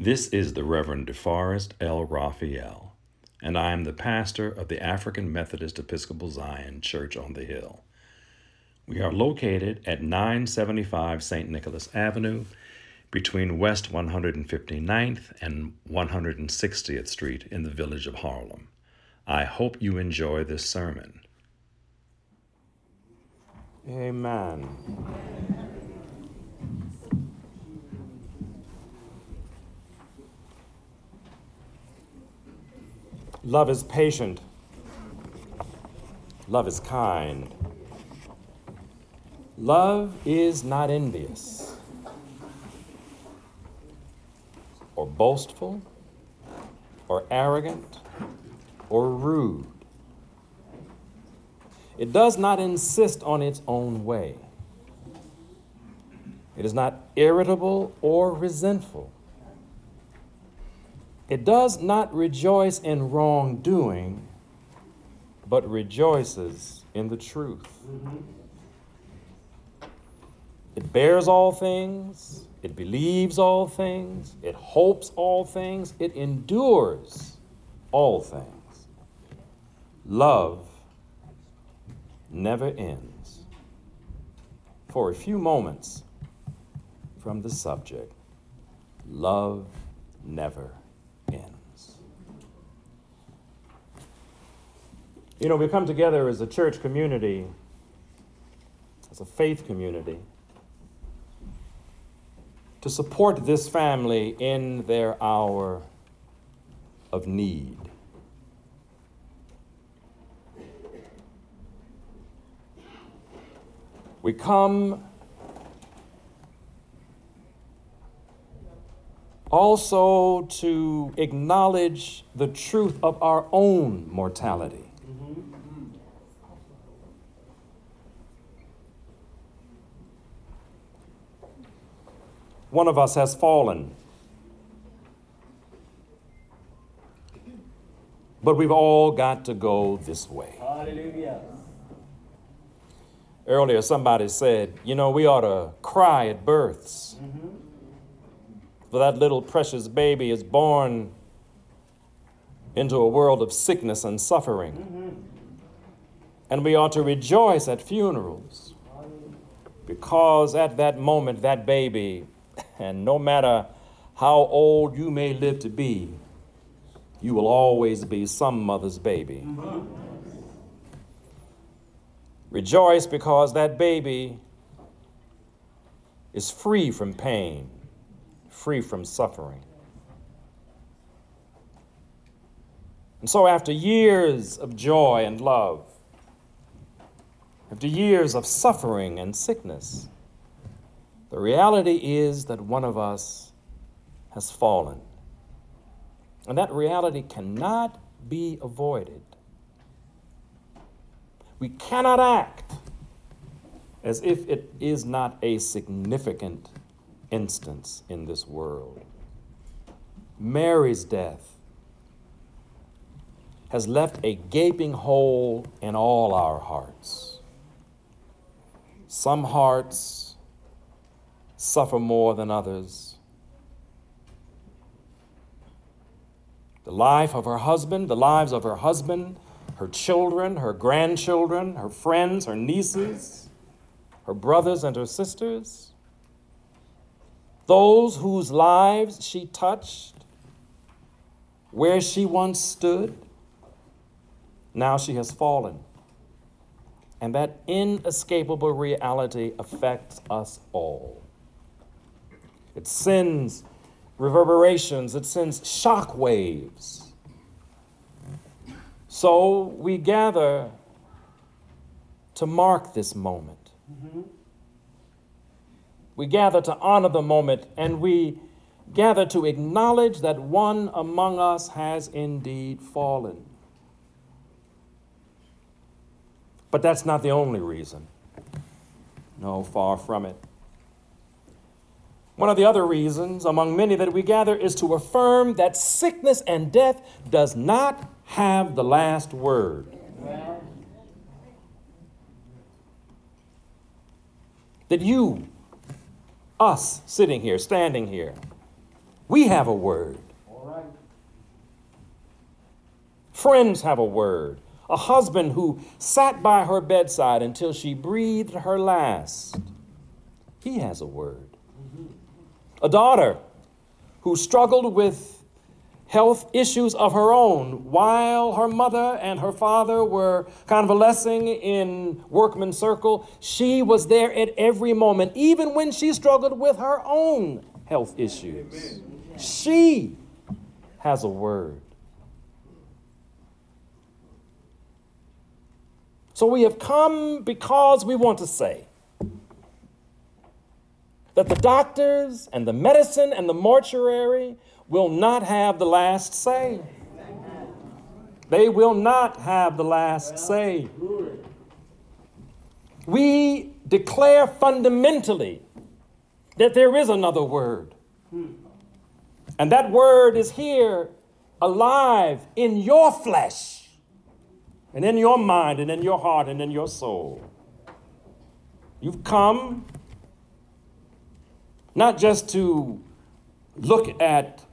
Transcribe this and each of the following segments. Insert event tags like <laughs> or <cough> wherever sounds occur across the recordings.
This is the Reverend DeForest L. Raphael, and I am the pastor of the African Methodist Episcopal Zion Church on the Hill. We are located at 975 St. Nicholas Avenue between West 159th and 160th Street in the village of Harlem. I hope you enjoy this sermon. Amen. Love is patient. Love is kind. Love is not envious or boastful or arrogant or rude. It does not insist on its own way. It is not irritable or resentful. It does not rejoice in wrongdoing, but rejoices in the truth. Mm-hmm. It bears all things, it believes all things, it hopes all things, it endures all things. Love never ends. For a few moments from the subject, love never ends. You know, we come together as a church community, as a faith community to support this family in their hour of need. We come also to acknowledge the truth of our own mortality. One of us has fallen. But we've all got to go this way. Hallelujah. Earlier, somebody said, you know, we ought to cry at births. Mm-hmm. For that little precious baby is born into a world of sickness and suffering. Mm-hmm. And we ought to rejoice at funerals because at that moment, that baby and no matter how old you may live to be, you will always be some mother's baby. Rejoice because that baby is free from pain, free from suffering. And so, after years of joy and love, after years of suffering and sickness, the reality is that one of us has fallen. And that reality cannot be avoided. We cannot act as if it is not a significant instance in this world. Mary's death has left a gaping hole in all our hearts. Some hearts suffer more than others. The life of her husband, the lives of her husband, her children, her grandchildren, her friends, her nieces, her brothers and her sisters, those whose lives she touched, where she once stood, now she has fallen. And that inescapable reality affects us all. It sends reverberations, it sends shock waves. So we gather to mark this moment. Mm-hmm. We gather to honor the moment and we gather to acknowledge that one among us has indeed fallen. But that's not the only reason. No, far from it. One of the other reasons, among many that we gather, is to affirm that sickness and death does not have the last word. That you, us sitting here, standing here, We have a word. Friends have a word. A husband who sat by her bedside until she breathed her last. He has a word. A daughter who struggled with health issues of her own while her mother and her father were convalescing in workman circle. She was there at every moment even when she struggled with her own health issues. She has a word. So we have come because we want to say that the doctors and the medicine and the mortuary will not have the last say. They will not have the last say. We declare fundamentally that there is another word. And that word is here alive in your flesh and in your mind and in your heart and in your soul. You've come not just to look at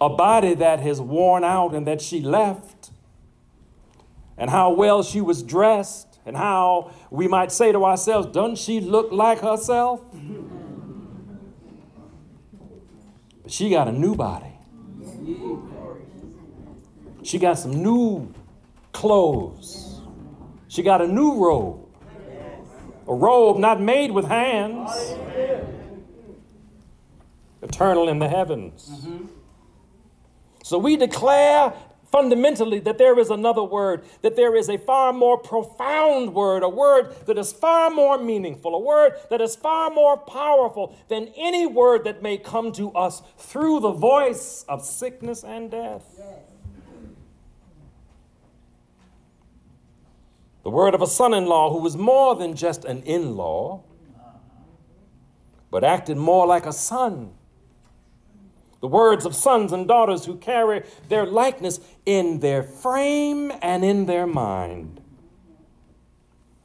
a body that has worn out and that she left, and how well she was dressed, and how we might say to ourselves, Doesn't she look like herself? But she got a new body. She got some new clothes. She got a new robe. A robe not made with hands, eternal in the heavens. Mm-hmm. So we declare fundamentally that there is another word, that there is a far more profound word, a word that is far more meaningful, a word that is far more powerful than any word that may come to us through the voice of sickness and death. The word of a son in law who was more than just an in law, but acted more like a son the words of sons and daughters who carry their likeness in their frame and in their mind.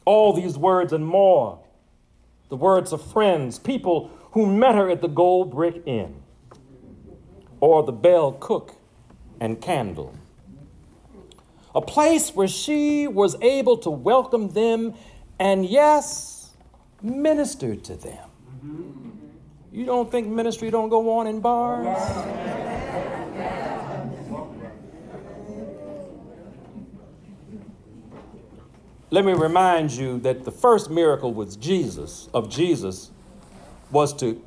All these words and more, the words of friends, people who met her at the Gold Brick Inn, or the Bell Book and Candle. A place where she was able to welcome them and, yes, minister to them. You don't think ministry don't go on in bars? Let me remind you that the first miracle was Jesus, of Jesus, was to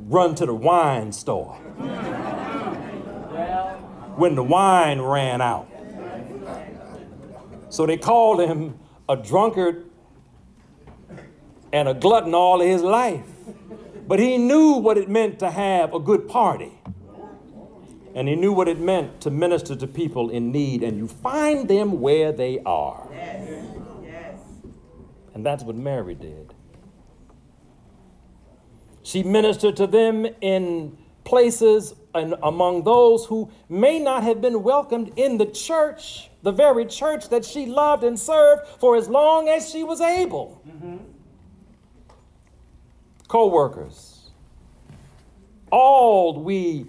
run to the wine store <laughs> when the wine ran out. So they called him a drunkard and a glutton all his life. But he knew what it meant to have a good party. And he knew what it meant to minister to people in need, and you find them where they are. Yes. And that's what Mary did. She ministered to them in places and among those who may not have been welcomed in the church, the very church that she loved and served for as long as she was able. Mm-hmm co workers. All we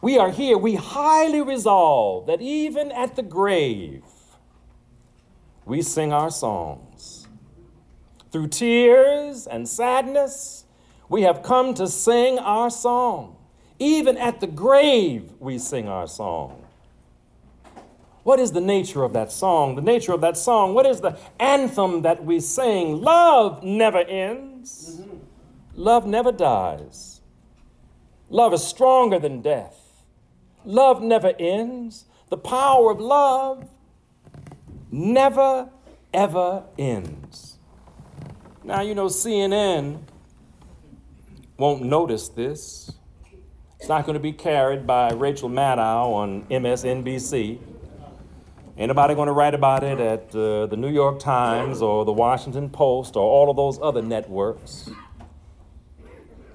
we are here, we highly resolve that even at the grave, we sing our songs. Through tears and sadness, we have come to sing our song. Even at the grave, we sing our song. What is the nature of that song? The nature of that song, what is the anthem that we sing? Love never ends, mm-hmm. love never dies. Love is stronger than death. Love never ends. The power of love never, ever ends. Now, you know, CNN won't notice this. It's not going to be carried by Rachel Maddow on MSNBC. Anybody going to write about it at uh, the New York Times or the Washington Post or all of those other networks?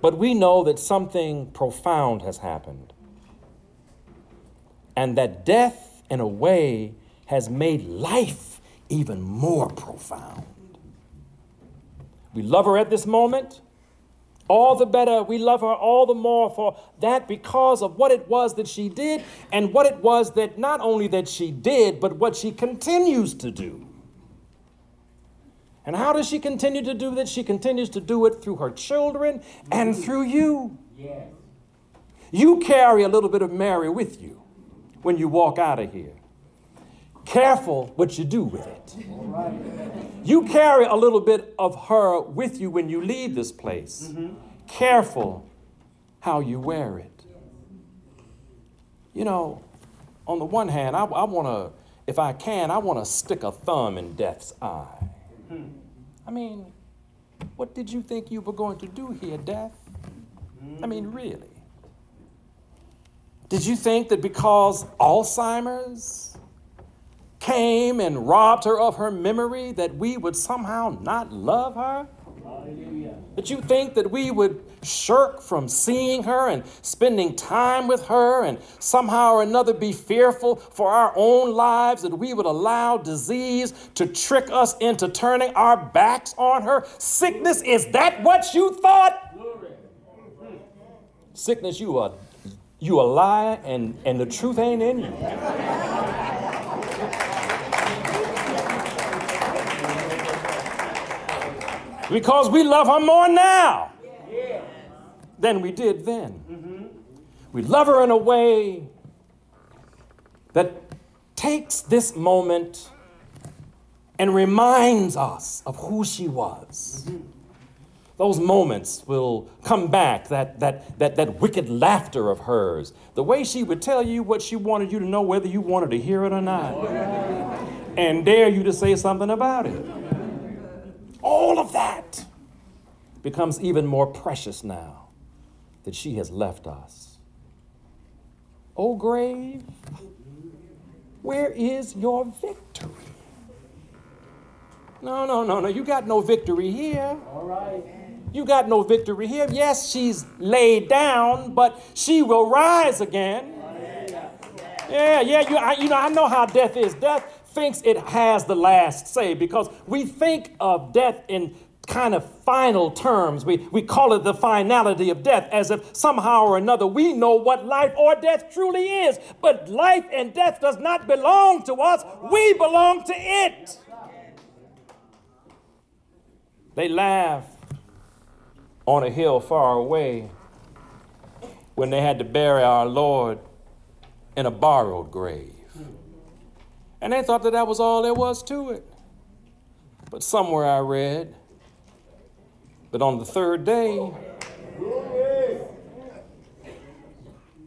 But we know that something profound has happened. And that death, in a way, has made life even more profound. We love her at this moment. All the better. We love her all the more for that because of what it was that she did and what it was that not only that she did, but what she continues to do. And how does she continue to do that? She continues to do it through her children and through you. Yes. You carry a little bit of Mary with you when you walk out of here. Careful what you do with it. You carry a little bit of her with you when you leave this place. Mm-hmm. Careful how you wear it. You know, on the one hand, I, I want to, if I can, I want to stick a thumb in death's eye. Hmm. I mean, what did you think you were going to do here, death? I mean, really? Did you think that because Alzheimer's came and robbed her of her memory, that we would somehow not love her? Hallelujah. That you think that we would shirk from seeing her and spending time with her and somehow or another be fearful for our own lives, that we would allow disease to trick us into turning our backs on her? Sickness, is that what you thought? Sickness, you are you a liar and, and the truth ain't in you. <laughs> Because we love her more now than we did then. We love her in a way that takes this moment and reminds us of who she was. Those moments will come back, that, that, that, that wicked laughter of hers, the way she would tell you what she wanted you to know, whether you wanted to hear it or not, and dare you to say something about it. All of that becomes even more precious now that she has left us. O grave, where is your victory? No, no, no, no. You got no victory here. All right. You got no victory here. Yes, she's laid down, but she will rise again. Yeah, yeah, you, I, you know, I know how death is. Death thinks it has the last say because we think of death in kind of final terms. We, we call it the finality of death as if somehow or another we know what life or death truly is. But life and death does not belong to us, we belong to it. They laugh on a hill far away when they had to bury our Lord in a borrowed grave. And they thought that that was all there was to it. But somewhere I read that on the third day,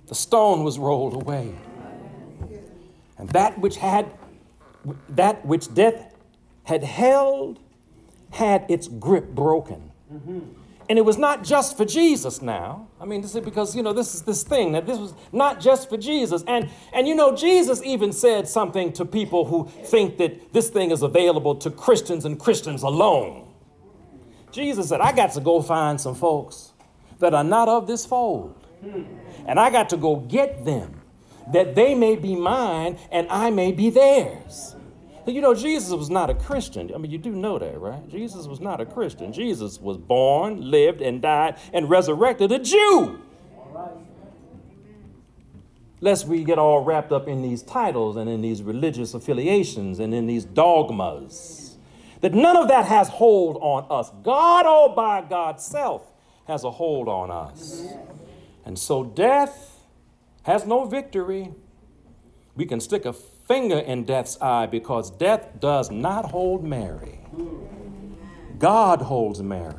the stone was rolled away. And that which had that which death had held had its grip broken. Mm-hmm. And it was not just for Jesus now. I mean, this is because, you know, this is this thing that this was not just for Jesus. And, and, you know, Jesus even said something to people who think that this thing is available to Christians and Christians alone. Jesus said, I got to go find some folks that are not of this fold. And I got to go get them that they may be mine and I may be theirs. You know, Jesus was not a Christian. I mean, you do know that, right? Jesus was not a Christian. Jesus was born, lived, and died, and resurrected a Jew. Lest we get all wrapped up in these titles and in these religious affiliations and in these dogmas. That none of that has hold on us. God, all by God's self, has a hold on us. And so death has no victory. We can stick a finger in death's eye because death does not hold Mary. God holds Mary.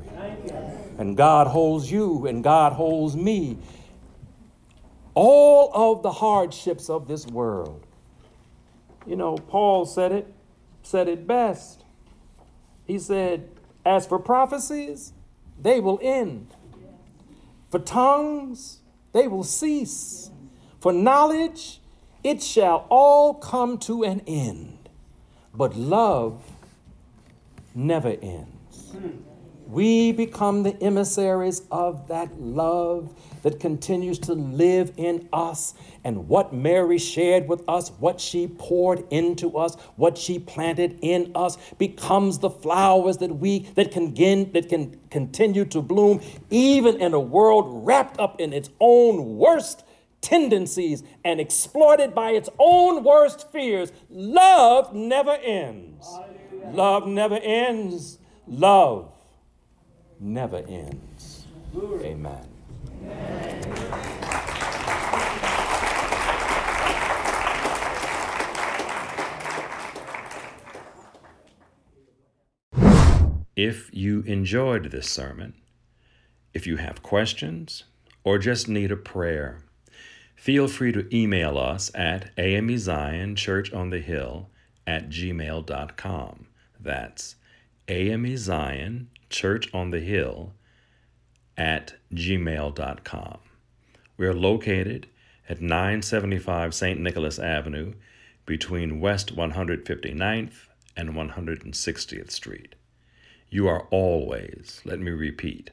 And God holds you, and God holds me. All of the hardships of this world. You know, Paul said it, said it best. He said, As for prophecies, they will end. For tongues, they will cease. For knowledge, it shall all come to an end, but love never ends. we become the emissaries of that love that continues to live in us. And what Mary shared with us, what she poured into us, what she planted in us, becomes the flowers that we that can begin, that can continue to bloom, even in a world wrapped up in its own worst tendencies and exploited by its own worst fears. Love never ends. Love never ends. Love never ends. Amen. If you enjoyed this sermon, if you have questions, or just need a prayer, feel free to email us at amezionchurchonthehill at gmail.com. That's AME Church on the Hill at gmail.com. We are located at 975 St. Nicholas Avenue between West 159th and 160th Street. You are always, let me repeat,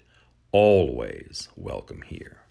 always welcome here.